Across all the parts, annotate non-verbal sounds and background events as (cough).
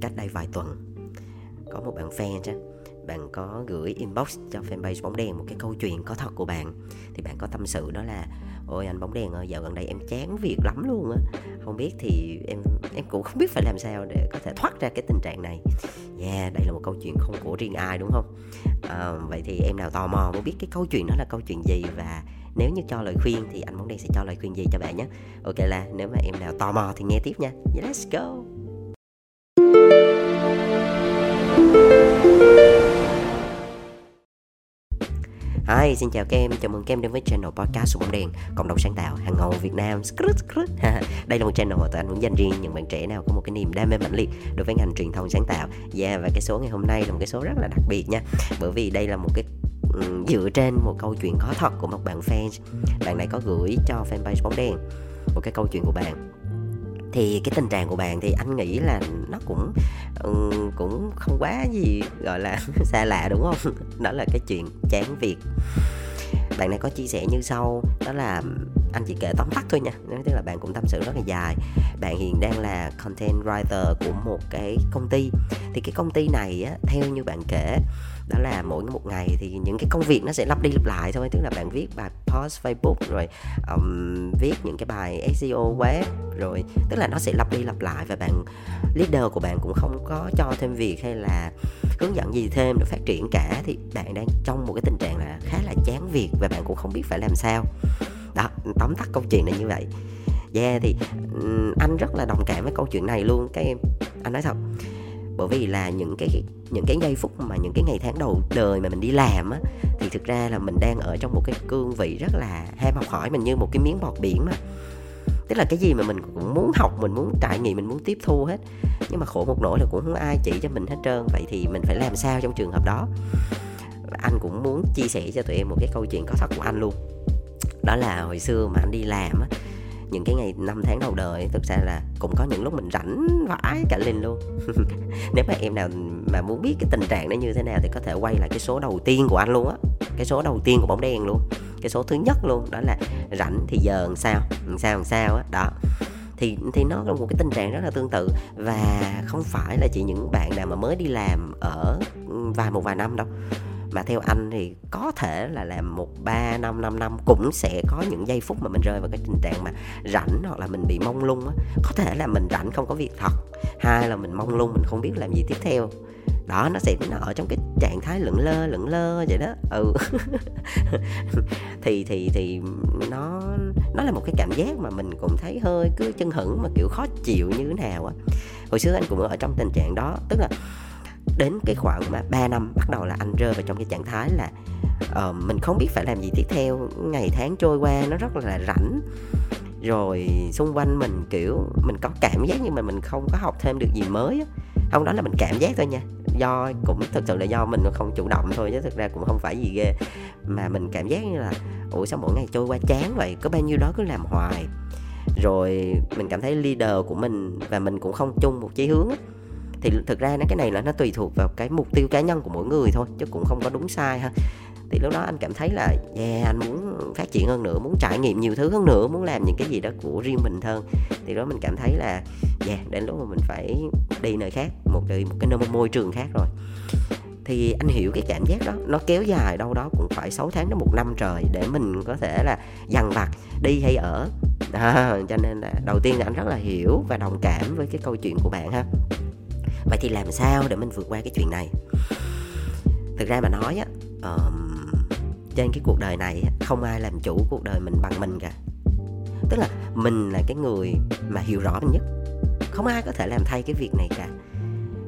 cách đây vài tuần có một bạn fan chứ. Bạn có gửi inbox cho fanpage bóng đèn một cái câu chuyện có thật của bạn. Thì bạn có tâm sự đó là ôi anh bóng đèn ơi dạo gần đây em chán việc lắm luôn á. Không biết thì em em cũng không biết phải làm sao để có thể thoát ra cái tình trạng này. Yeah đây là một câu chuyện không của riêng ai đúng không? À, vậy thì em nào tò mò muốn biết cái câu chuyện đó là câu chuyện gì và nếu như cho lời khuyên thì anh bóng đèn sẽ cho lời khuyên gì cho bạn nhé. Ok là nếu mà em nào tò mò thì nghe tiếp nha. Yeah, let's go! Hi, xin chào các em, chào mừng các em đến với channel podcast của bóng đèn Cộng đồng sáng tạo hàng ngầu Việt Nam. (laughs) Đây là một channel mà tụi anh muốn dành riêng những bạn trẻ nào có một cái niềm đam mê mãnh liệt đối với ngành truyền thông sáng tạo. Yeah, và cái số ngày hôm nay là một cái số rất là đặc biệt nha. Bởi vì đây là một cái Ừ, dựa trên một câu chuyện có thật của một bạn fan. Bạn này có gửi cho fanpage bóng đen một cái câu chuyện của bạn. Thì cái tình trạng của bạn thì anh nghĩ là nó cũng ừ, cũng không quá gì, gọi là, (laughs) xa lạ, đúng không? (laughs) Đó là cái chuyện chán việc. Bạn này có chia sẻ như sau, đó là anh chỉ kể tóm tắt thôi nha. Tức là bạn cũng tâm sự rất là dài. Bạn hiện đang là content writer của một cái công ty. Thì cái công ty này á, theo như bạn kể đó là mỗi một ngày thì những cái công việc nó sẽ lặp đi lặp lại thôi. Tức là bạn viết bài post facebook rồi um, viết những cái bài seo web rồi tức là nó sẽ lặp đi lặp lại và bạn leader của bạn cũng không có cho thêm việc hay là hướng dẫn gì thêm để phát triển cả. Thì bạn đang trong một cái tình trạng là khá là chán việc và bạn cũng không biết phải làm sao tóm tắt câu chuyện này như vậy. Yeah, thì anh rất là đồng cảm với câu chuyện này luôn. Các em anh nói thật, bởi vì là những cái những cái giây phút mà những cái ngày tháng đầu đời mà mình đi làm á, thì thực ra là mình đang ở trong một cái cương vị rất là ham học hỏi mình như một cái miếng bọt biển mà. Tức là cái gì mà mình cũng muốn học, mình muốn trải nghiệm, mình muốn tiếp thu hết, nhưng mà khổ một nỗi là cũng không ai chỉ cho mình hết trơn. Vậy thì mình phải làm sao trong trường hợp đó? Anh cũng muốn chia sẻ cho tụi em một cái câu chuyện có thật của anh luôn đó là hồi xưa mà anh đi làm á, những cái ngày năm tháng đầu đời thực ra là cũng có những lúc mình rảnh vãi cả lên luôn. (laughs) Nếu mà em nào mà muốn biết cái tình trạng nó như thế nào thì có thể quay lại cái số đầu tiên của anh luôn á, cái số đầu tiên của bóng đen luôn, cái số thứ nhất luôn, đó là rảnh thì giờ làm sao làm sao làm sao á, đó. Thì thì nó là một cái tình trạng rất là tương tự và không phải là chỉ những bạn nào mà mới đi làm ở ừ, vài một vài năm đâu mà theo anh thì có thể là làm một ba, năm năm năm cũng sẽ có những giây phút mà mình rơi vào cái tình trạng mà rảnh hoặc là mình bị mông lung á. Có thể là mình rảnh không có việc thật hai là mình mông lung, mình không biết làm gì tiếp theo. Đó, nó sẽ nó ở trong cái trạng thái lững lơ lững lơ vậy đó. Ừ. (laughs) Thì thì thì nó nó là một cái cảm giác mà mình cũng thấy hơi cứ chân hững mà kiểu khó chịu như thế nào á. Hồi xưa anh cũng ở trong tình trạng đó, tức là đến cái khoảng mà 3 năm bắt đầu là anh rơi vào trong cái trạng thái là uh, mình không biết phải làm gì tiếp theo. Ngày tháng trôi qua nó rất là rảnh rồi xung quanh mình kiểu mình có cảm giác nhưng mà mình không có học thêm được gì mới á. Không đó là mình cảm giác thôi nha do cũng thực sự là do mình không chủ động thôi chứ thực ra cũng không phải gì ghê. Mà mình cảm giác như là ủa sao mỗi ngày trôi qua chán vậy? Có bao nhiêu đó cứ làm hoài. Rồi mình cảm thấy leader của mình và mình cũng không chung một chí hướng á thì thực ra nó cái này là nó tùy thuộc vào cái mục tiêu cá nhân của mỗi người thôi chứ cũng không có đúng sai ha. Thì lúc đó anh cảm thấy là yeah anh muốn phát triển hơn nữa muốn trải nghiệm nhiều thứ hơn nữa muốn làm những cái gì đó của riêng mình hơn. Thì đó mình cảm thấy là yeah đến lúc mà mình phải đi nơi khác một đời một cái nơi môi trường khác rồi. Thì anh hiểu cái cảm giác đó nó kéo dài đâu đó cũng phải 6 tháng đến một năm trời để mình có thể là dằn vặt đi hay ở. À, (laughs) cho nên là đầu tiên là anh rất là hiểu và đồng cảm với cái câu chuyện của bạn ha vậy thì làm sao để mình vượt qua cái chuyện này? Thực ra mà nói á um, trên cái cuộc đời này không ai làm chủ cuộc đời mình bằng mình cả. Tức là mình là cái người mà hiểu rõ mình nhất. Không ai có thể làm thay cái việc này cả.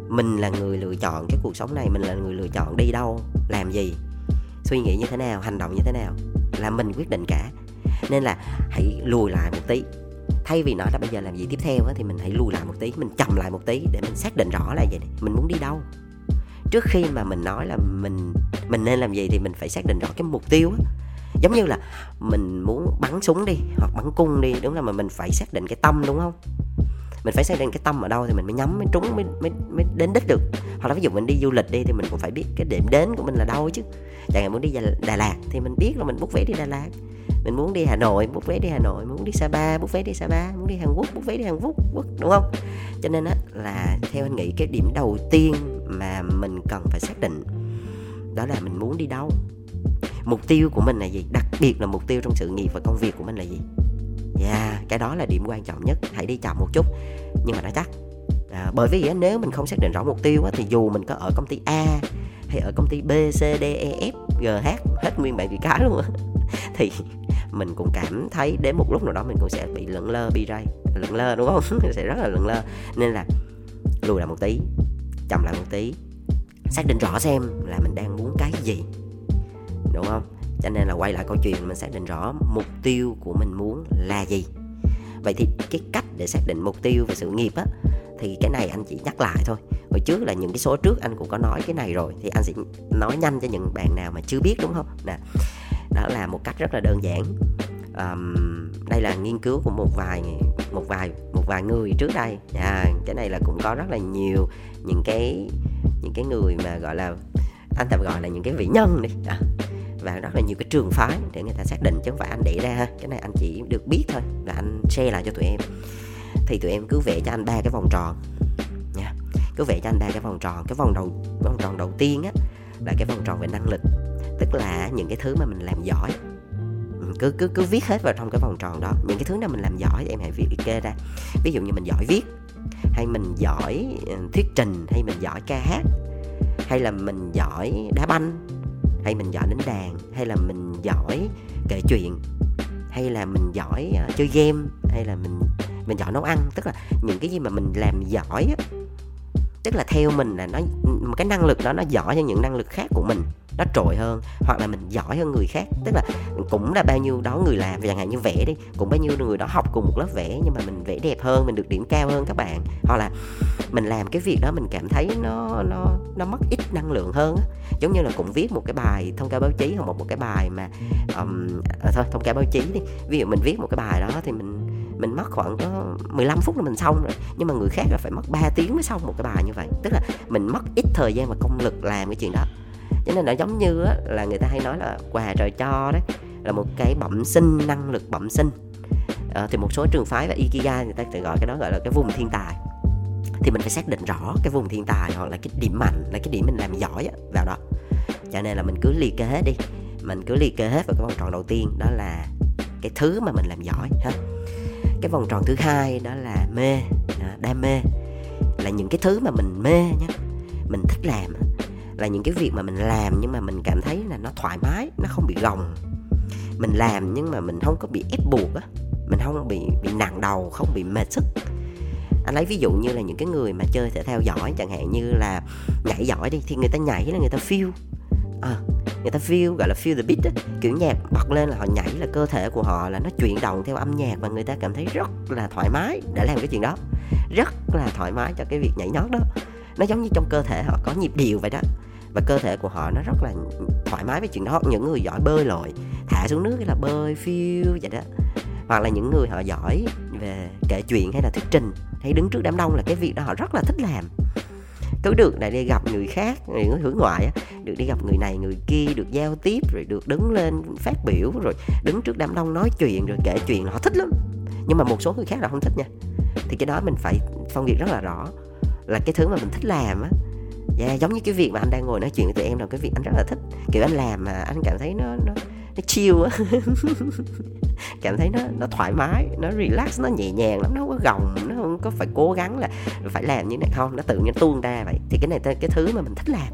Mình là người lựa chọn cái cuộc sống này mình là người lựa chọn đi đâu làm gì suy nghĩ như thế nào hành động như thế nào là mình quyết định cả. Nên là hãy lùi lại một tí thay vì nói là bây giờ làm gì tiếp theo thì mình hãy lùi lại một tí mình chậm lại một tí để mình xác định rõ là vậy này mình muốn đi đâu? Trước khi mà mình nói là mình mình nên làm gì thì mình phải xác định rõ cái mục tiêu á. Giống như là mình muốn bắn súng đi hoặc bắn cung đi đúng là mà mình phải xác định cái tâm đúng không? Mình phải xác định cái tâm ở đâu thì mình mới nhắm mới trúng mới mới, mới đến đích được. Hoặc là ví dụ mình đi du lịch đi thì mình cũng phải biết cái điểm đến của mình là đâu chứ. Chẳng hạn muốn đi Đà Lạt thì mình biết là mình bút vé đi Đà Lạt mình muốn đi Hà Nội bút vé đi Hà Nội muốn đi Sapa bút vé đi Sapa muốn đi Hàn Quốc bút vé đi Hàn Quốc đúng không? Cho nên á là theo anh nghĩ cái điểm đầu tiên mà mình cần phải xác định đó là mình muốn đi đâu. Mục tiêu của mình là gì? Đặc biệt là mục tiêu trong sự nghiệp và công việc của mình là gì? Dạ yeah, cái đó là điểm quan trọng nhất hãy đi chậm một chút. Nhưng mà nó chắc. À, bởi vì nếu mình không xác định rõ mục tiêu á, thì dù mình có ở công ty A hay ở công ty B, C, D E F, G, H, hết nguyên bản chữ cái luôn á. Thì mình cũng cảm thấy đến một lúc nào đó mình cũng sẽ bị lẫn lơ bi ray. Lẫn lơ, đúng không? (laughs) Sẽ rất là lẫn lơ. Nên là lùi lại một tí, chậm lại một tí, xác định rõ xem là mình đang muốn cái gì, đúng không? Cho nên là quay lại câu chuyện, mình xác định rõ mục tiêu của mình muốn là gì. Vậy thì cái cách để xác định mục tiêu về sự nghiệp á thì cái này anh chỉ nhắc lại thôi. Hồi trước là những cái số trước anh cũng có nói cái này rồi thì anh sẽ nói nhanh cho những bạn nào mà chưa biết đúng không? Nè đó là một cách rất là đơn giản. Um, đây là nghiên cứu của một vài một vài một vài người trước đây. À, cái này là cũng có rất là nhiều những cái những cái người mà gọi là anh tạm gọi là những cái vĩ nhân đi. À, và rất là nhiều cái trường phái để người ta xác định chứ không phải anh để ra ha, cái này anh chỉ được biết thôi là anh share lại cho tụi em thì tụi em cứ vẽ cho anh ba cái vòng tròn. Nha. Cứ vẽ cho anh ba cái vòng tròn. Cái vòng đầu, vòng tròn đầu tiên á, là cái vòng tròn về năng lực. Tức là những cái thứ mà mình làm giỏi. Ừ, cứ cứ cứ viết hết vào trong cái vòng tròn đó. Những cái thứ nào mình làm giỏi em hãy viết kê ra. Ví dụ như mình giỏi viết, hay mình giỏi ừ, thuyết trình, hay mình giỏi ca hát, hay là mình giỏi đá banh, hay mình giỏi đánh đàn, hay là mình giỏi kể chuyện hay là mình giỏi uh, chơi game hay là mình mình giỏi nấu ăn. Tức là những cái gì mà mình làm giỏi á tức là theo mình là nó cái năng lực đó nó giỏi hơn những năng lực khác của mình. Nó trội hơn hoặc là mình giỏi hơn người khác. Tức là cũng là bao nhiêu đó người làm chẳng hạn như vẽ đi cũng bao nhiêu người đó học cùng một lớp vẽ nhưng mà mình vẽ đẹp hơn mình được điểm cao hơn các bạn. Hoặc là mình làm cái việc đó mình cảm thấy nó nó nó mất ít năng lượng hơn giống như là cũng viết một cái bài thông cáo báo chí hoặc một một cái bài mà um, à, thôi thông cáo báo chí đi. Ví dụ mình viết một cái bài đó thì mình mình mất khoảng có 15 phút là mình xong rồi. Nhưng mà người khác là phải mất 3 tiếng mới xong một cái bài như vậy. Tức là mình mất ít thời gian và công lực làm cái chuyện đó. Cho nên nó giống như á, là người ta hay nói là quà trời cho đấy là một cái bẩm sinh năng lực bẩm sinh. À, thì một số trường phái và ikigai người ta sẽ gọi cái đó gọi là cái vùng thiên tài. Thì mình phải xác định rõ cái vùng thiên tài hoặc là cái điểm mạnh là cái điểm mình làm giỏi á, vào đó. Cho nên là mình cứ liệt kê hết đi. Mình cứ liệt kê hết vào cái vòng tròn đầu tiên đó là cái thứ mà mình làm giỏi ha cái vòng tròn thứ hai đó là mê à, đam mê. Là những cái thứ mà mình mê nhé mình thích làm. Là những cái việc mà mình làm nhưng mà mình cảm thấy là nó thoải mái, nó không bị gồng. Mình làm nhưng mà mình không có bị ép buộc á, mình không bị bị nặng đầu, không bị mệt sức. Anh lấy ví dụ như là những cái người mà chơi thể thao giỏi chẳng hạn như là nhảy giỏi đi, thì người ta nhảy là người ta phiêu à, người ta feel gọi là feel the beat á kiểu nhạc bật lên là họ nhảy là cơ thể của họ là nó chuyển động theo âm nhạc và người ta cảm thấy rất là thoải mái để làm cái chuyện đó. Rất là thoải mái cho cái việc nhảy nhót đó. Nó giống như trong cơ thể họ có nhịp điệu vậy đó và cơ thể của họ nó rất là thoải mái với chuyện đó. Những người giỏi bơi lội thả xuống nước là bơi phiêu vậy đó hoặc là những người họ giỏi về kể chuyện hay là thuyết trình hay đứng trước đám đông là cái việc đó họ rất là thích làm cứ được lại đi gặp người khác những người hướng ngoại được đi gặp người này người kia được giao tiếp rồi được đứng lên phát biểu rồi đứng trước đám đông nói chuyện rồi kể chuyện. Họ thích lắm. Nhưng mà một số người khác là không thích nha. Thì cái đó mình phải phân biệt rất là rõ. Là cái thứ mà mình thích làm á yeah, giống như cái việc mà anh đang ngồi nói chuyện với tụi em là cái việc anh rất là thích. Kiểu anh làm mà anh cảm thấy nó nó nó chill á. (laughs) Cảm thấy nó nó thoải mái nó relax nó nhẹ nhàng lắm nó không có gồng nó không có phải cố gắng là phải làm như này. Không nó tự nhiên tuôn ra vậy. Thì cái này cái thứ mà mình thích làm.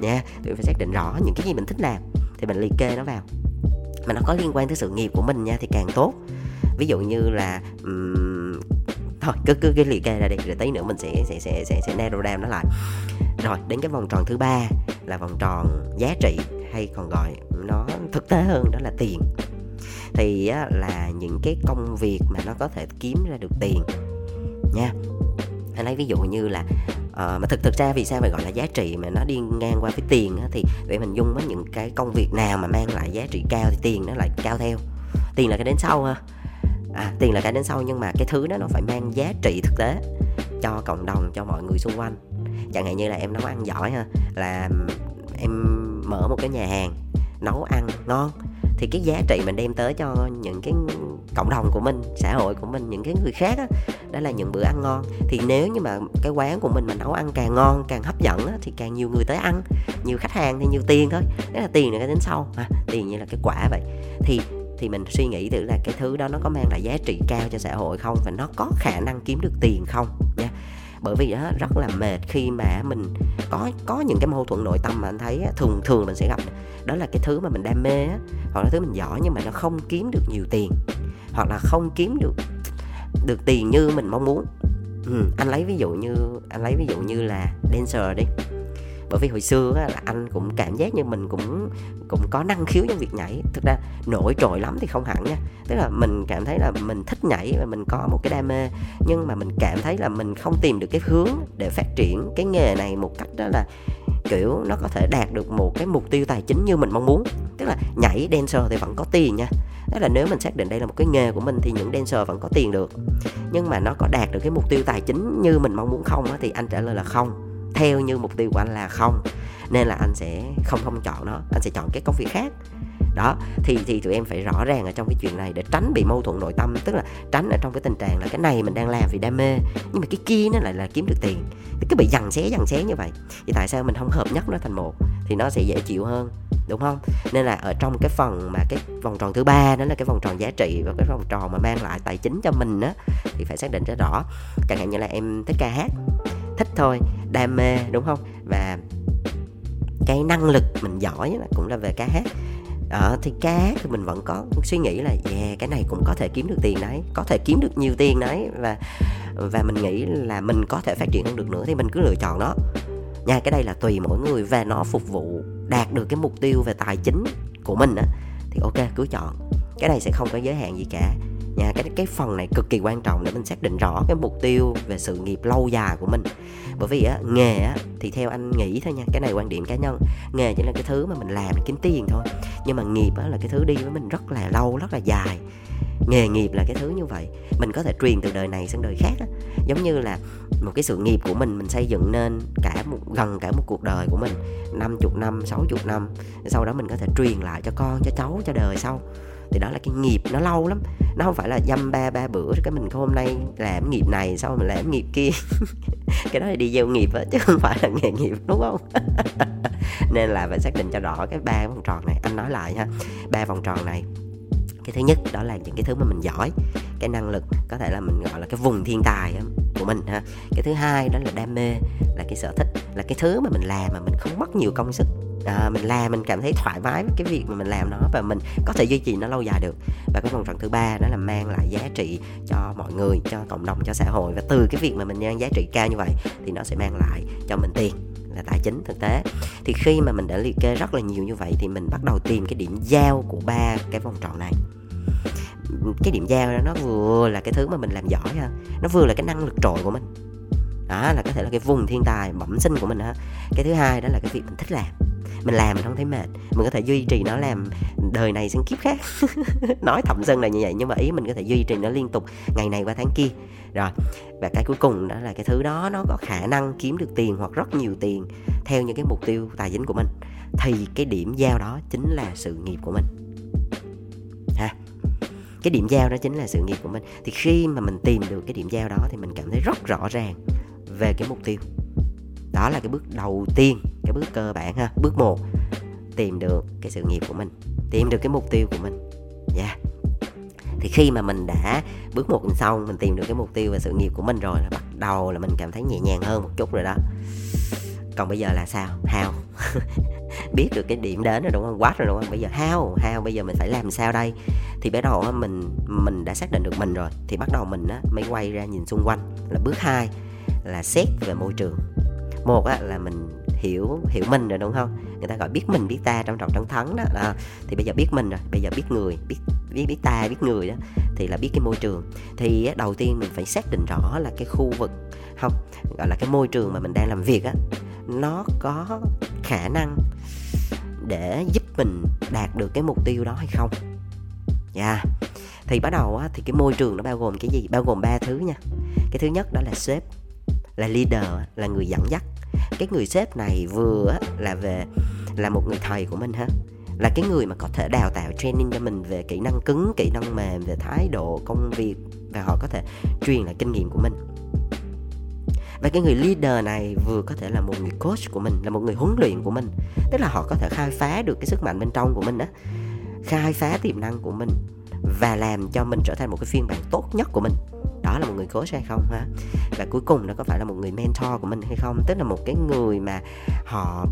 Nha tụi phải xác định rõ những cái gì mình thích làm thì mình liệt kê nó vào. Mà nó có liên quan tới sự nghiệp của mình nha thì càng tốt. Ví dụ như là um, thôi cứ cứ cái liệt kê ra đi rồi tí nữa mình sẽ sẽ sẽ sẽ, sẽ narrow down nó lại. Rồi đến cái vòng tròn thứ ba là vòng tròn giá trị hay còn gọi nó thực tế hơn đó là tiền. Thì á, là những cái công việc mà nó có thể kiếm ra được tiền nha. Anh lấy ví dụ như là uh, mà thực thực ra vì sao phải gọi là giá trị mà nó đi ngang qua với tiền á, thì để mình dung với những cái công việc nào mà mang lại giá trị cao thì tiền nó lại cao theo. Tiền là cái đến sau ha. À, tiền là cái đến sau nhưng mà cái thứ đó nó phải mang giá trị thực tế cho cộng đồng cho mọi người xung quanh. Chẳng hạn như là em nấu ăn giỏi ha là em mở một cái nhà hàng nấu ăn ngon thì cái giá trị mình đem tới cho những cái cộng đồng của mình xã hội của mình những cái người khác đó, đó là những bữa ăn ngon. Thì nếu như mà cái quán của mình mà nấu ăn càng ngon càng hấp dẫn đó, thì càng nhiều người tới ăn nhiều khách hàng thì nhiều tiền thôi. Đó là tiền là cái đến sau ha tiền như là cái quả vậy. Thì thì mình suy nghĩ thử là cái thứ đó nó có mang lại giá trị cao cho xã hội không và nó có khả năng kiếm được tiền không nha bởi vì á rất là mệt khi mà mình có có những cái mâu thuẫn nội tâm mà anh thấy thường thường mình sẽ gặp. Đó là cái thứ mà mình đam mê á hoặc là thứ mình giỏi nhưng mà nó không kiếm được nhiều tiền hoặc là không kiếm được được tiền như mình mong muốn. Ừ, anh lấy ví dụ như anh lấy ví dụ như là dancer đi bởi vì hồi xưa á, là anh cũng cảm giác như mình cũng cũng có năng khiếu trong việc nhảy. Thực ra nổi trội lắm thì không hẳn nha. Tức là mình cảm thấy là mình thích nhảy và mình có một cái đam mê. Nhưng mà mình cảm thấy là mình không tìm được cái hướng để phát triển cái nghề này một cách đó là kiểu nó có thể đạt được một cái mục tiêu tài chính như mình mong muốn. Tức là nhảy dancer thì vẫn có tiền nha. Tức là nếu mình xác định đây là một cái nghề của mình thì những dancer vẫn có tiền được. Nhưng mà nó có đạt được cái mục tiêu tài chính như mình mong muốn không á, thì anh trả lời là không theo như mục tiêu của anh là không. Nên là anh sẽ không không chọn nó, anh sẽ chọn cái công việc khác. Đó, thì thì tụi em phải rõ ràng ở trong cái chuyện này để tránh bị mâu thuẫn nội tâm, tức là tránh ở trong cái tình trạng là cái này mình đang làm vì đam mê, nhưng mà cái kia nó lại là kiếm được tiền. Thì cứ bị dằn xé dằn xé như vậy thì tại sao mình không hợp nhất nó thành một? Thì nó sẽ dễ chịu hơn, đúng không? Nên là ở trong cái phần mà cái vòng tròn thứ ba, đó là cái vòng tròn giá trị và cái vòng tròn mà mang lại tài chính cho mình á, thì phải xác định rất rõ. Chẳng hạn như là em thích ca hát thích thôi đam mê đúng không? Và cái năng lực mình giỏi cũng là về ca hát. Ờ, thì ca hát thì mình vẫn có suy nghĩ là yeah cái này cũng có thể kiếm được tiền đấy có thể kiếm được nhiều tiền đấy. Và và mình nghĩ là mình có thể phát triển hơn được nữa thì mình cứ lựa chọn nó. Nha cái đây là tùy mỗi người và nó phục vụ đạt được cái mục tiêu về tài chính của mình á. Thì ok cứ chọn. Cái này sẽ không có giới hạn gì cả nha, cái cái phần này cực kỳ quan trọng để mình xác định rõ cái mục tiêu về sự nghiệp lâu dài của mình. Bởi vì á, nghề á, thì theo anh nghĩ thôi nha, cái này quan điểm cá nhân. Nghề chỉ là cái thứ mà mình làm để kiếm tiền thôi. Nhưng mà nghiệp á, là cái thứ đi với mình rất là lâu, rất là dài. Nghề nghiệp là cái thứ như vậy. Mình có thể truyền từ đời này sang đời khác á. giống như là một cái sự nghiệp của mình mình xây dựng nên cả một, gần cả một cuộc đời của mình 50 năm 60 năm. Sau đó mình có thể truyền lại cho con, cho cháu, cho đời sau thì đó là cái nghiệp nó lâu lắm. Nó không phải là dăm ba ba bữa cái mình hôm nay làm nghiệp này sau mình làm nghiệp kia. (laughs) Cái đó là đi gieo nghiệp á, chứ không phải là nghề nghiệp, đúng không? (laughs) Nên là phải xác định cho rõ cái ba vòng tròn này. Anh nói lại ha, ba vòng tròn này. Cái thứ nhất đó là những cái thứ mà mình giỏi, cái năng lực, có thể là mình gọi là cái vùng thiên tài của mình ha. Cái thứ hai đó là đam mê, là cái sở thích, là cái thứ mà mình làm mà mình không mất nhiều công sức à, mình làm mình cảm thấy thoải mái với cái việc mà mình làm nó và mình có thể duy trì nó lâu dài được. Và cái vòng tròn thứ ba đó là mang lại giá trị cho mọi người cho cộng đồng cho xã hội. Và từ cái việc mà mình mang giá trị cao như vậy thì nó sẽ mang lại cho mình tiền là tài chính thực tế. Thì khi mà mình đã liệt kê rất là nhiều như vậy thì mình bắt đầu tìm cái điểm giao của ba cái vòng tròn này. Cái điểm giao đó nó vừa là cái thứ mà mình làm giỏi ha. Nó vừa là cái năng lực trội của mình. Đó là có thể là cái vùng thiên tài bẩm sinh của mình ha. Cái thứ hai đó là cái việc mình thích làm mình làm mình không thấy mệt. Mình có thể duy trì nó làm đời này sang kiếp khác. (laughs) Nói thậm dân là như vậy, nhưng mà ý mình có thể duy trì nó liên tục ngày này qua tháng kia. Rồi, và cái cuối cùng đó là cái thứ đó nó có khả năng kiếm được tiền hoặc rất nhiều tiền theo những cái mục tiêu tài chính của mình. Thì cái điểm giao đó chính là sự nghiệp của mình. Ha. Cái điểm giao đó chính là sự nghiệp của mình. Thì khi mà mình tìm được cái điểm giao đó thì mình cảm thấy rất rõ ràng về cái mục tiêu đó là cái bước đầu tiên, cái bước cơ bản ha. Bước một, tìm được cái sự nghiệp của mình, tìm được cái mục tiêu của mình. Nha yeah. thì khi mà mình đã bước một mình xong, mình tìm được cái mục tiêu và sự nghiệp của mình rồi là bắt đầu là mình cảm thấy nhẹ nhàng hơn một chút rồi đó. Còn bây giờ là sao? Hao (laughs) biết được cái điểm đến rồi đúng không? Quá rồi đúng không? Bây giờ hao hao bây giờ mình phải làm sao đây? Thì bắt đầu mình mình đã xác định được mình rồi. Thì bắt đầu mình á, mới quay ra nhìn xung quanh. Là bước hai là xét về môi trường một á, là mình hiểu hiểu mình rồi đúng không? Người ta gọi biết mình biết ta trong trọng trong thắng đó à, thì bây giờ biết mình rồi bây giờ biết người biết biết biết ta biết người đó thì là biết cái môi trường. Thì đầu tiên mình phải xác định rõ là cái khu vực không gọi là cái môi trường mà mình đang làm việc á nó có khả năng để giúp mình đạt được cái mục tiêu đó hay không. Dạ. Yeah. thì bắt đầu á, thì cái môi trường nó bao gồm cái gì? Bao gồm ba thứ nha. Cái thứ nhất đó là sếp là leader, là người dẫn dắt. Cái người sếp này vừa là về, là một người thầy của mình ha. Là cái người mà có thể đào tạo training cho mình về kỹ năng cứng, kỹ năng mềm, về thái độ, công việc, và họ có thể truyền lại kinh nghiệm của mình. Và cái người leader này vừa có thể là một người coach của mình, là một người huấn luyện của mình. Tức là họ có thể khai phá được cái sức mạnh bên trong của mình đó khai phá tiềm năng của mình và làm cho mình trở thành một cái phiên bản tốt nhất của mình đó là một người coach hay không ha và cuối cùng nó có phải là một người mentor của mình hay không? Tức là một cái người mà họ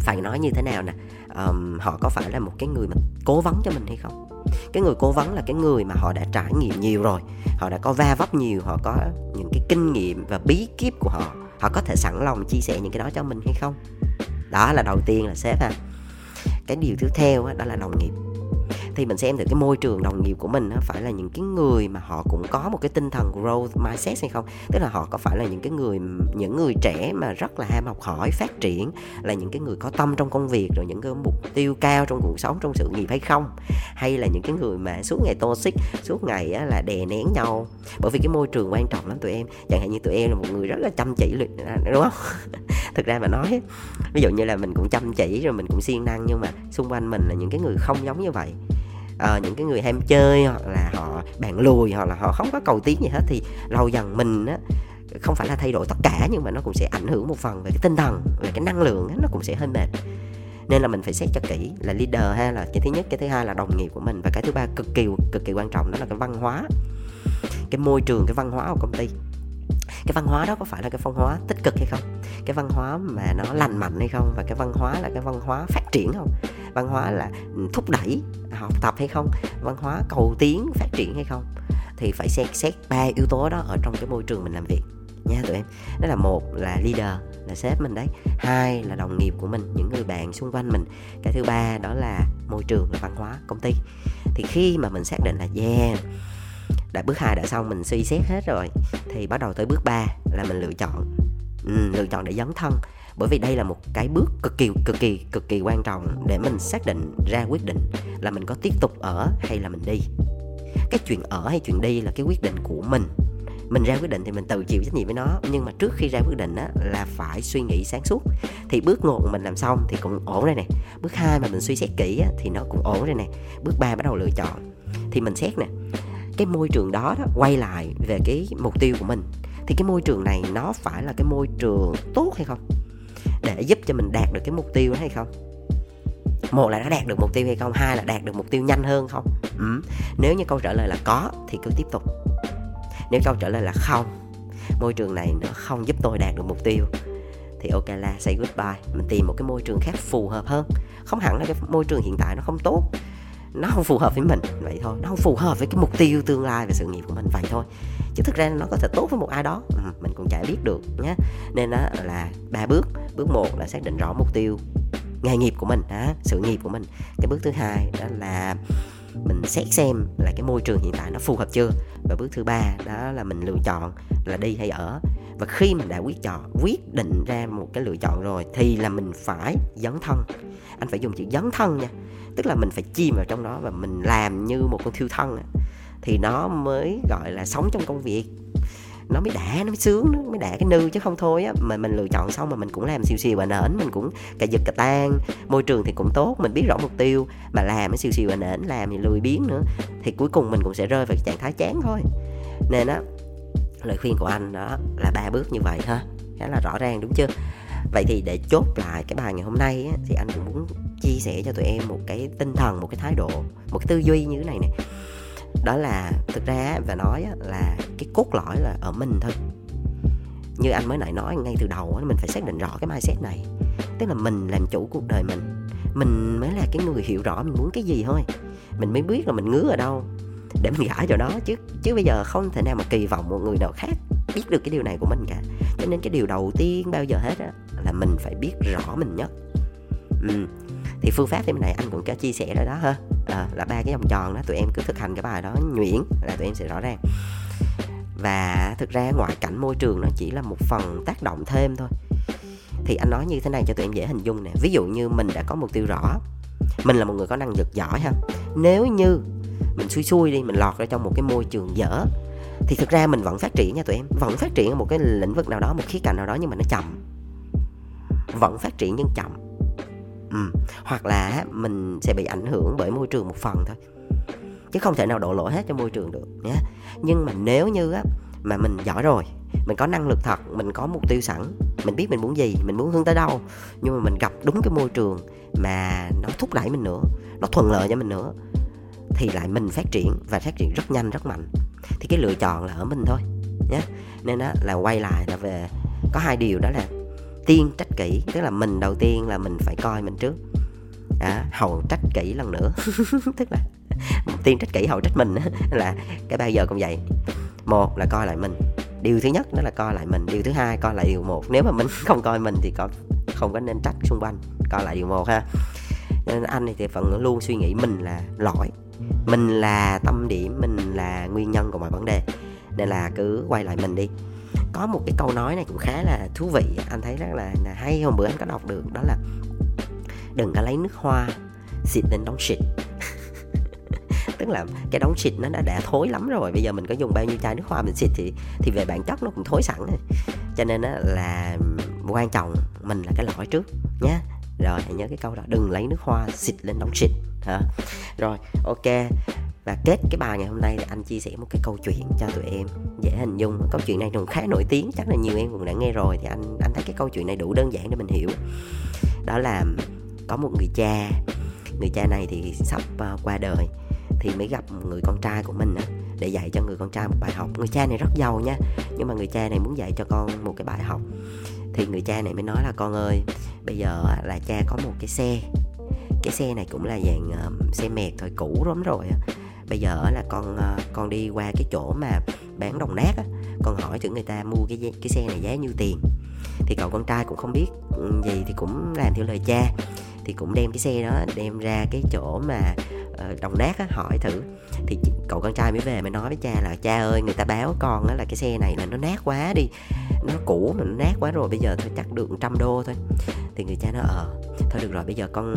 phải nói như thế nào nè? Um, họ có phải là một cái người mà cố vấn cho mình hay không? Cái người cố vấn là cái người mà họ đã trải nghiệm nhiều rồi họ đã có va vấp nhiều họ có những cái kinh nghiệm và bí kíp của họ họ có thể sẵn lòng chia sẻ những cái đó cho mình hay không? Đó là đầu tiên là sếp ha. Cái điều tiếp theo đó là đồng nghiệp thì mình xem được cái môi trường đồng nghiệp của mình nó phải là những cái người mà họ cũng có một cái tinh thần growth mindset hay không? Tức là họ có phải là những cái người những người trẻ mà rất là ham học hỏi phát triển là những cái người có tâm trong công việc rồi những cái mục tiêu cao trong cuộc sống trong sự nghiệp hay không? Hay là những cái người mà suốt ngày toxic suốt ngày á, là đè nén nhau? Bởi vì cái môi trường quan trọng lắm tụi em. Chẳng hạn như tụi em là một người rất là chăm chỉ à, đúng không? (laughs) Thực ra mà nói ví dụ như là mình cũng chăm chỉ rồi mình cũng siêng năng nhưng mà xung quanh mình là những cái người không giống như vậy uh, những cái người ham chơi hoặc là họ bàn lùi hoặc là họ không có cầu tiến gì hết thì lâu dần mình á không phải là thay đổi tất cả nhưng mà nó cũng sẽ ảnh hưởng một phần về cái tinh thần về cái năng lượng nó cũng sẽ hơi mệt. Nên là mình phải xét cho kỹ là leader ha là cái thứ nhất cái thứ hai là đồng nghiệp của mình và cái thứ ba cực kỳ cực kỳ quan trọng đó là cái văn hóa. Cái môi trường cái văn hóa của công ty. Cái văn hóa đó có phải là cái văn hóa tích cực hay không? Cái văn hóa mà nó lành mạnh hay không? Và cái văn hóa là cái văn hóa phát triển không? Văn hóa là thúc đẩy học tập hay không? Văn hóa cầu tiến phát triển hay không? Thì phải xét xét ba yếu tố đó ở trong cái môi trường mình làm việc, nha tụi em. Đó là một là leader, là sếp mình đấy. Hai là đồng nghiệp của mình, những người bạn xung quanh mình. Cái thứ ba đó là môi trường, là văn hóa, công ty. Thì khi mà mình xác định là, yeah, đã bước hai đã xong, mình suy xét hết rồi, thì bắt đầu tới bước 3 là mình lựa chọn Ừ, lựa chọn để dấn thân. Bởi vì đây là một cái bước cực kỳ cực kỳ cực kỳ quan trọng để mình xác định ra quyết định là mình có tiếp tục ở hay là mình đi. Cái chuyện ở hay chuyện đi là cái quyết định của mình. Mình ra quyết định thì mình tự chịu trách nhiệm với nó nhưng mà trước khi ra quyết định á là phải suy nghĩ sáng suốt. Thì bước một mình làm xong thì cũng ổn rồi nè. Bước hai mà mình suy xét kỹ á, thì nó cũng ổn rồi nè. Bước ba bắt đầu lựa chọn. Thì mình xét nè cái môi trường đó, đó quay lại về cái mục tiêu của mình thì cái môi trường này nó phải là cái môi trường tốt hay không? Để giúp cho mình đạt được cái mục tiêu đó hay không? Một là đã đạt được mục tiêu hay không? Hai là đạt được mục tiêu nhanh hơn không? Ừ. nếu như câu trả lời là có, thì cứ tiếp tục. Nếu câu trả lời là không, môi trường này nó không giúp tôi đạt được mục tiêu, thì ok là say goodbye. Mình tìm một cái môi trường khác phù hợp hơn. Không hẳn là cái môi trường hiện tại nó không tốt, nó không phù hợp với mình. Vậy thôi, nó không phù hợp với cái mục tiêu tương lai và sự nghiệp của mình. Vậy thôi chứ thực ra nó có thể tốt với một ai đó. Ừ, mình cũng chả biết được nhé nên đó là ba bước. Bước một là xác định rõ mục tiêu nghề nghiệp của mình đó, sự nghiệp của mình. Cái bước thứ hai đó là mình xét xem là cái môi trường hiện tại nó phù hợp chưa. Và bước thứ ba đó là mình lựa chọn là đi hay ở. Và khi mình đã quyết chọn quyết định ra một cái lựa chọn rồi thì là mình phải dấn thân. Anh phải dùng chữ dấn thân nha. Tức là mình phải chìm vào trong đó và mình làm như một con thiêu thân thì nó mới gọi là sống trong công việc. Nó mới đã nó mới sướng nó mới đã cái nư chứ không thôi á. Mà mình lựa chọn xong mà mình cũng làm siêu siêu và nền mình cũng cà giật cà tan môi trường thì cũng tốt mình biết rõ mục tiêu mà làm cái siêu siêu và nền làm thì lười biếng nữa. Thì cuối cùng mình cũng sẽ rơi vào trạng thái chán thôi. Nên á lời khuyên của anh đó là ba bước như vậy ha. Khá là rõ ràng đúng chưa? Vậy thì để chốt lại cái bài ngày hôm nay á, thì anh cũng muốn chia sẻ cho tụi em một cái tinh thần một cái thái độ một cái tư duy như thế này nè đó là thực ra và nói là cái cốt lõi là ở mình thôi. Như anh mới nãy nói ngay từ đầu mình phải xác định rõ cái mindset này. Tức là mình làm chủ cuộc đời mình. Mình mới là cái người hiểu rõ mình muốn cái gì thôi. Mình mới biết là mình ngứa ở đâu để mình gãi cho đó chứ. Chứ bây giờ không thể nào mà kỳ vọng một người nào khác biết được cái điều này của mình cả. Cho nên cái điều đầu tiên bao giờ hết á, là mình phải biết rõ mình nhất. Ừ thì phương pháp thì bên này anh cũng có chia sẻ rồi đó ha. À, là ba cái vòng tròn đó tụi em cứ thực hành cái bài đó nhuyễn là tụi em sẽ rõ ràng. Và thực ra ngoại cảnh môi trường nó chỉ là một phần tác động thêm thôi. Thì anh nói như thế này cho tụi em dễ hình dung nè. Ví dụ như mình đã có mục tiêu rõ mình là một người có năng lực giỏi ha. Nếu như mình xui xui đi mình lọt ra trong một cái môi trường dở thì thực ra mình vẫn phát triển nha tụi em. Vẫn phát triển ở một cái lĩnh vực nào đó một khía cạnh nào đó nhưng mà nó chậm. Vẫn phát triển nhưng chậm ừ. hoặc là mình sẽ bị ảnh hưởng bởi môi trường một phần thôi. Chứ không thể nào đổ lỗi hết cho môi trường được nhé nhưng mà nếu như á, mà mình giỏi rồi, mình có năng lực thật, mình có mục tiêu sẵn, mình biết mình muốn gì, mình muốn hướng tới đâu, nhưng mà mình gặp đúng cái môi trường mà nó thúc đẩy mình nữa, nó thuận lợi cho mình nữa, thì lại mình phát triển và phát triển rất nhanh, rất mạnh. Thì cái lựa chọn là ở mình thôi nhé nên đó là quay lại là về, có hai điều đó là tiên trách kỹ tức là mình đầu tiên là mình phải coi mình trước. À, hầu trách kỹ lần nữa. (laughs) Tức là tiên trách kỹ hầu trách mình là cái bao giờ cũng vậy. Một là coi lại mình. Điều thứ nhất đó là coi lại mình. Điều thứ hai coi lại điều một. Nếu mà mình (laughs) không coi mình thì có không có nên trách xung quanh. Coi lại điều một ha. Nên anh thì vẫn luôn suy nghĩ mình là lỗi. Mình là tâm điểm mình là nguyên nhân của mọi vấn đề. Nên là cứ quay lại mình đi có một cái câu nói này cũng khá là thú vị anh thấy rất là, là hay. Hôm bữa anh có đọc được đó là đừng có lấy nước hoa xịt lên đóng xịt. (laughs) Tức là cái đóng xịt nó đã đã thối lắm rồi bây giờ mình có dùng bao nhiêu chai nước hoa mình xịt thì thì về bản chất nó cũng thối sẵn rồi. Cho nên là quan trọng mình là cái lõi trước nhé rồi hãy nhớ cái câu đó đừng lấy nước hoa xịt lên đóng xịt. Hả? Rồi ok và kết cái bài ngày hôm nay anh chia sẻ một cái câu chuyện cho tụi em. Dễ hình dung. Câu chuyện này cũng khá nổi tiếng. Chắc là nhiều em cũng đã nghe rồi. Thì anh anh thấy cái câu chuyện này đủ đơn giản để mình hiểu. Đó là có một người cha. Người cha này thì sắp uh, qua đời. Thì mới gặp người con trai của mình á để dạy cho người con trai một bài học. Người cha này rất giàu nha nhưng mà người cha này muốn dạy cho con một cái bài học. Thì người cha này mới nói là con ơi bây giờ là cha có một cái xe. Cái xe này cũng là dạng uh, xe mẹt thời cũ lắm rồi bây giờ là con ờ, con đi qua cái chỗ mà bán đồng nát á con hỏi thử người ta mua cái cái xe này giá nhiêu tiền. Thì cậu con trai cũng không biết ừ, gì thì cũng làm theo lời cha thì cũng đem cái xe đó đem ra cái chỗ mà ờ, đồng nát á, hỏi thử. Thì cậu con trai mới về mới nói với cha là cha ơi người ta báo con á, là cái xe này là nó nát quá đi nó cũ mà nó nát quá rồi bây giờ thôi chắc được trăm đô thôi. Thì người cha nó ờ thôi được rồi bây giờ con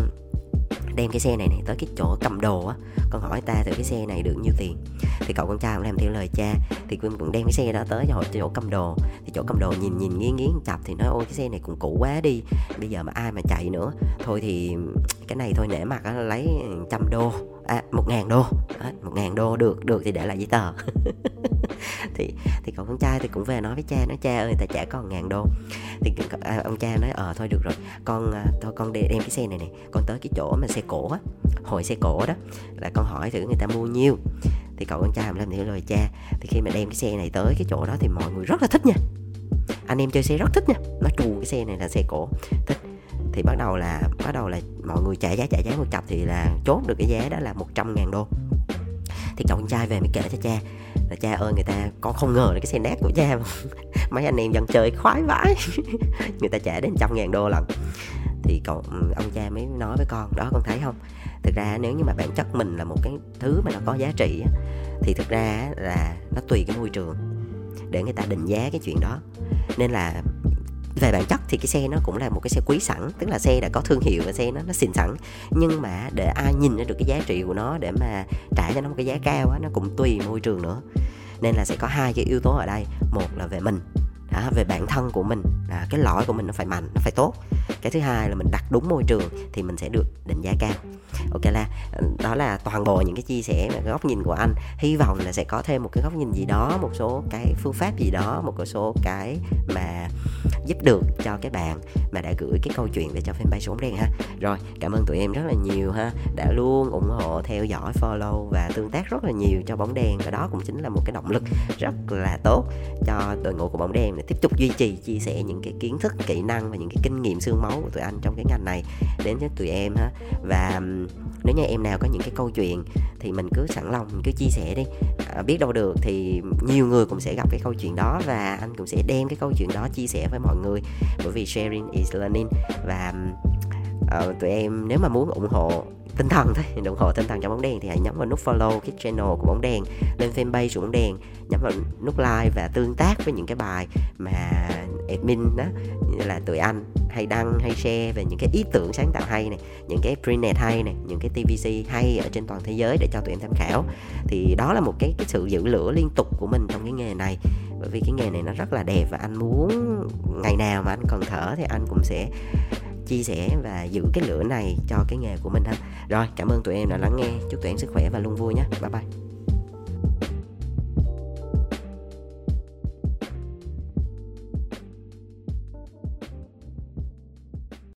đem cái xe này này tới cái chỗ cầm đồ á, con hỏi ta từ cái xe này được nhiêu tiền? Thì cậu con trai cũng làm theo lời cha, thì cũng đem cái xe đó tới cho chỗ cầm đồ. Thì chỗ cầm đồ nhìn nhìn nghiến nghiến chập thì nói, ôi, cái xe này cũng cũ quá đi, bây giờ mà ai mà chạy nữa. Thôi thì cái này thôi, nể mặt á, lấy trăm đô à một ngàn đô. Một ngàn đô được được thì để lại giấy tờ. (laughs) Thì thì cậu con trai thì cũng về nói với cha nói cha ơi ta trả con ngàn đô. Thì à, ông cha nói ờ thôi được rồi. Con à, thôi con đem cái xe này này con tới cái chỗ mà xe cổ á hội xe cổ đó là con hỏi thử người ta mua nhiêu. Thì cậu con trai làm theo lời cha. Thì khi mà đem cái xe này tới cái chỗ đó thì mọi người rất là thích nha. Anh em chơi xe rất thích nha. Nó trù cái xe này là xe cổ. Thích thì bắt đầu là, bắt đầu là mọi người trả giá trả giá một chập thì là chốt được cái giá đó là 100 ngàn đô. Thì cậu con trai về mới kể cho cha là, cha ơi, người ta con không ngờ là cái xe nét của cha (laughs) mấy anh em dân chơi khoái vãi. (laughs) Người ta trả đến trăm ngàn đô lần. Thì cậu ừ, ông cha mới nói với con, đó, con thấy không? Thực ra nếu như mà bản chất mình là một cái thứ mà nó có giá trị thì thực ra là nó tùy cái môi trường để người ta định giá cái chuyện đó. Nên là về bản chất thì cái xe nó cũng là một cái xe quý sẵn tức là xe đã có thương hiệu và xe nó nó xịn sẵn. Nhưng mà để ai nhìn ra được cái giá trị của nó để mà trả cho nó một cái giá cao á nó cũng tùy môi trường nữa. Nên là sẽ có hai cái yếu tố ở đây. Một là về mình đó, về bản thân của mình à, cái lõi của mình nó phải mạnh nó phải tốt. Cái thứ hai là mình đặt đúng môi trường thì mình sẽ được định giá cao. Ok là đó là toàn bộ những cái chia sẻ và góc nhìn của anh. Hy vọng là sẽ có thêm một cái góc nhìn gì đó một số cái phương pháp gì đó một số cái mà giúp được cho các bạn mà đã gửi cái câu chuyện về cho fanpage xuống đen ha. Rồi cảm ơn tụi em rất là nhiều ha. Đã luôn ủng hộ theo dõi follow và tương tác rất là nhiều cho bóng đen và đó cũng chính là một cái động lực rất là tốt cho đội ngũ của bóng đen để tiếp tục duy trì chia sẻ những cái kiến thức kỹ năng và những cái kinh nghiệm xương máu của tụi anh trong cái ngành này đến với tụi em ha. Và nếu như em nào có những cái câu chuyện thì mình cứ sẵn lòng mình cứ chia sẻ đi. À, biết đâu được thì nhiều người cũng sẽ gặp cái câu chuyện đó và anh cũng sẽ đem cái câu chuyện đó chia sẻ với mọi người. Bởi vì sharing is learning và uh, tụi em nếu mà muốn ủng hộ tinh thần thôi (laughs) ủng hộ tinh thần cho bóng đèn thì hãy nhấn vào nút follow cái channel của bóng đèn lên fanpage của bóng đèn nhấn vào nút like và tương tác với những cái bài mà admin đó như là tụi anh hay đăng hay share về những cái ý tưởng sáng tạo hay này những cái prenet hay này những cái tvc hay ở trên toàn thế giới để cho tụi em tham khảo. Thì đó là một cái cái sự giữ lửa liên tục của mình trong cái nghề này bởi vì cái nghề này nó rất là đẹp và anh muốn ngày nào mà anh còn thở thì anh cũng sẽ chia sẻ và giữ cái lửa này cho cái nghề của mình ha. Rồi, cảm ơn tụi em đã lắng nghe. Chúc tụi em sức khỏe và luôn vui nhé. Bye bye.